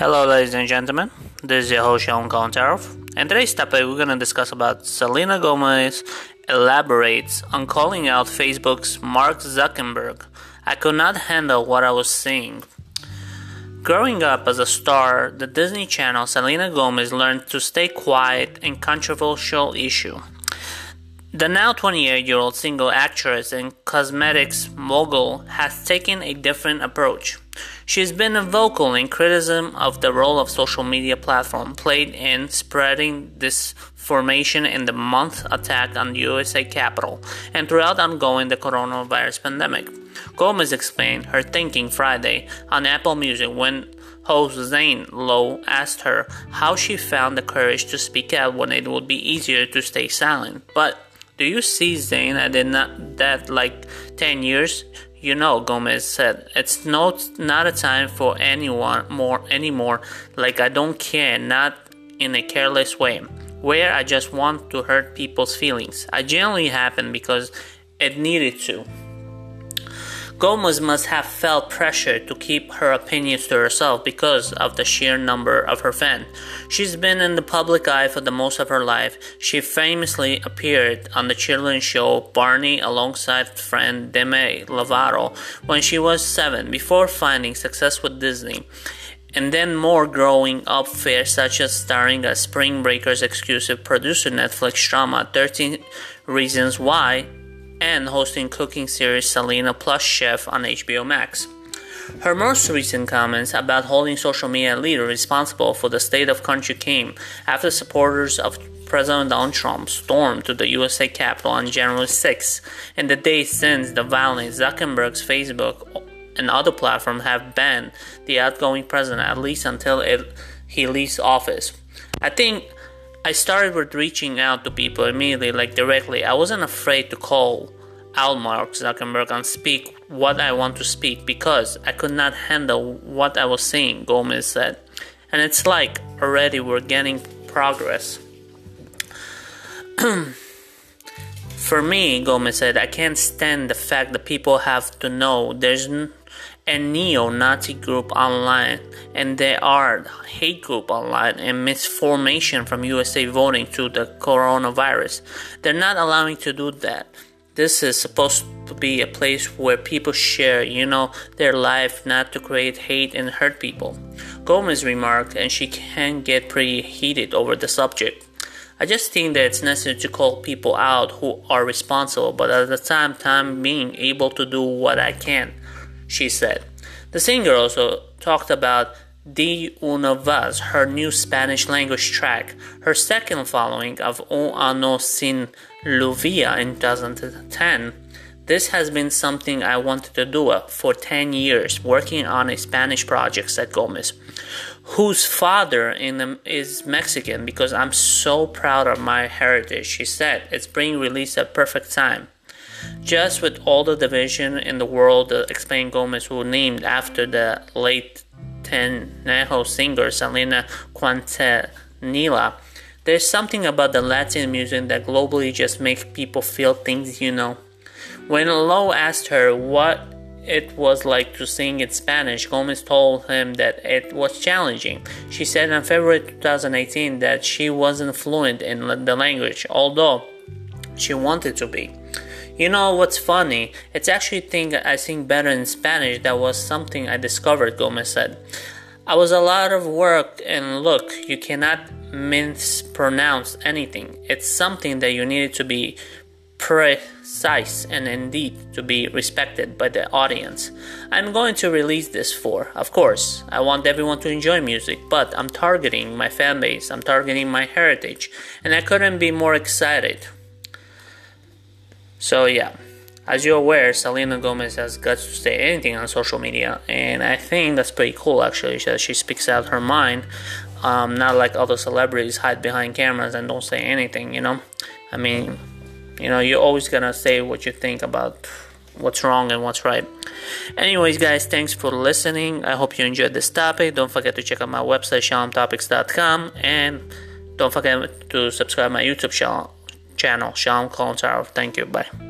Hello, ladies and gentlemen. This is your host Sean Kontarov, and today's topic we're gonna discuss about Selena Gomez elaborates on calling out Facebook's Mark Zuckerberg. I could not handle what I was seeing. Growing up as a star, the Disney Channel, Selena Gomez learned to stay quiet in controversial issue. The now 28 year old single actress and cosmetics mogul has taken a different approach. She's been vocal in criticism of the role of social media platform played in spreading disinformation in the month attack on the USA Capitol and throughout ongoing the coronavirus pandemic. Gomez explained her thinking Friday on Apple Music when host Zane Lowe asked her how she found the courage to speak out when it would be easier to stay silent. But do you see Zane? I did not that like 10 years. You know, Gomez said, it's not not a time for anyone more anymore. Like I don't care, not in a careless way, where I just want to hurt people's feelings. I genuinely happened because it needed to. Gomez must have felt pressure to keep her opinions to herself because of the sheer number of her fans. She's been in the public eye for the most of her life. She famously appeared on the children's show Barney alongside friend Demi Lovato when she was seven before finding success with Disney and then more growing up fare such as starring as Spring Breakers exclusive producer Netflix drama 13 Reasons Why and hosting cooking series Selena Plus Chef on HBO Max. Her most recent comments about holding social media leader responsible for the state of country came after supporters of President Donald Trump stormed to the USA Capitol on January 6, and the day since the violence, Zuckerberg's Facebook and other platforms have banned the outgoing president at least until it, he leaves office. I think I started with reaching out to people immediately, like directly. I wasn't afraid to call out Mark Zuckerberg and speak what I want to speak because I could not handle what I was seeing, Gomez said. And it's like already we're getting progress. For me, Gomez said, I can't stand the fact that people have to know there's a neo-Nazi group online, and there are hate group online and misformation from USA voting to the coronavirus. They're not allowing to do that. This is supposed to be a place where people share, you know, their life, not to create hate and hurt people. Gomez remarked, and she can get pretty heated over the subject. I just think that it's necessary to call people out who are responsible, but at the same time being able to do what I can she said. The singer also talked about De Una Vez, her new Spanish language track, her second following of Un Año Sin Lluvia in 2010. This has been something I wanted to do for 10 years, working on a Spanish project, said Gomez, whose father is Mexican because I'm so proud of my heritage. She said, It's being released at perfect time. Just with all the division in the world, the explained Gomez was named after the late Tejano singer Selena Quintanilla. There's something about the Latin music that globally just makes people feel things, you know. When Lowe asked her what it was like to sing in Spanish, Gomez told him that it was challenging. She said in February 2018 that she wasn't fluent in the language, although she wanted to be. You know what's funny? It's actually think I sing better in Spanish. That was something I discovered, Gomez said. I was a lot of work and look, you cannot mispronounce anything. It's something that you needed to be precise and indeed to be respected by the audience. I'm going to release this for, of course, I want everyone to enjoy music, but I'm targeting my fan base, I'm targeting my heritage, and I couldn't be more excited. So yeah, as you're aware, Selena Gomez has got to say anything on social media, and I think that's pretty cool actually. That she speaks out her mind, um, not like other celebrities hide behind cameras and don't say anything. You know, I mean, you know, you're always gonna say what you think about what's wrong and what's right. Anyways, guys, thanks for listening. I hope you enjoyed this topic. Don't forget to check out my website, shalomtopics.com, and don't forget to subscribe my YouTube channel channel, Sean Colin Thank you. Bye.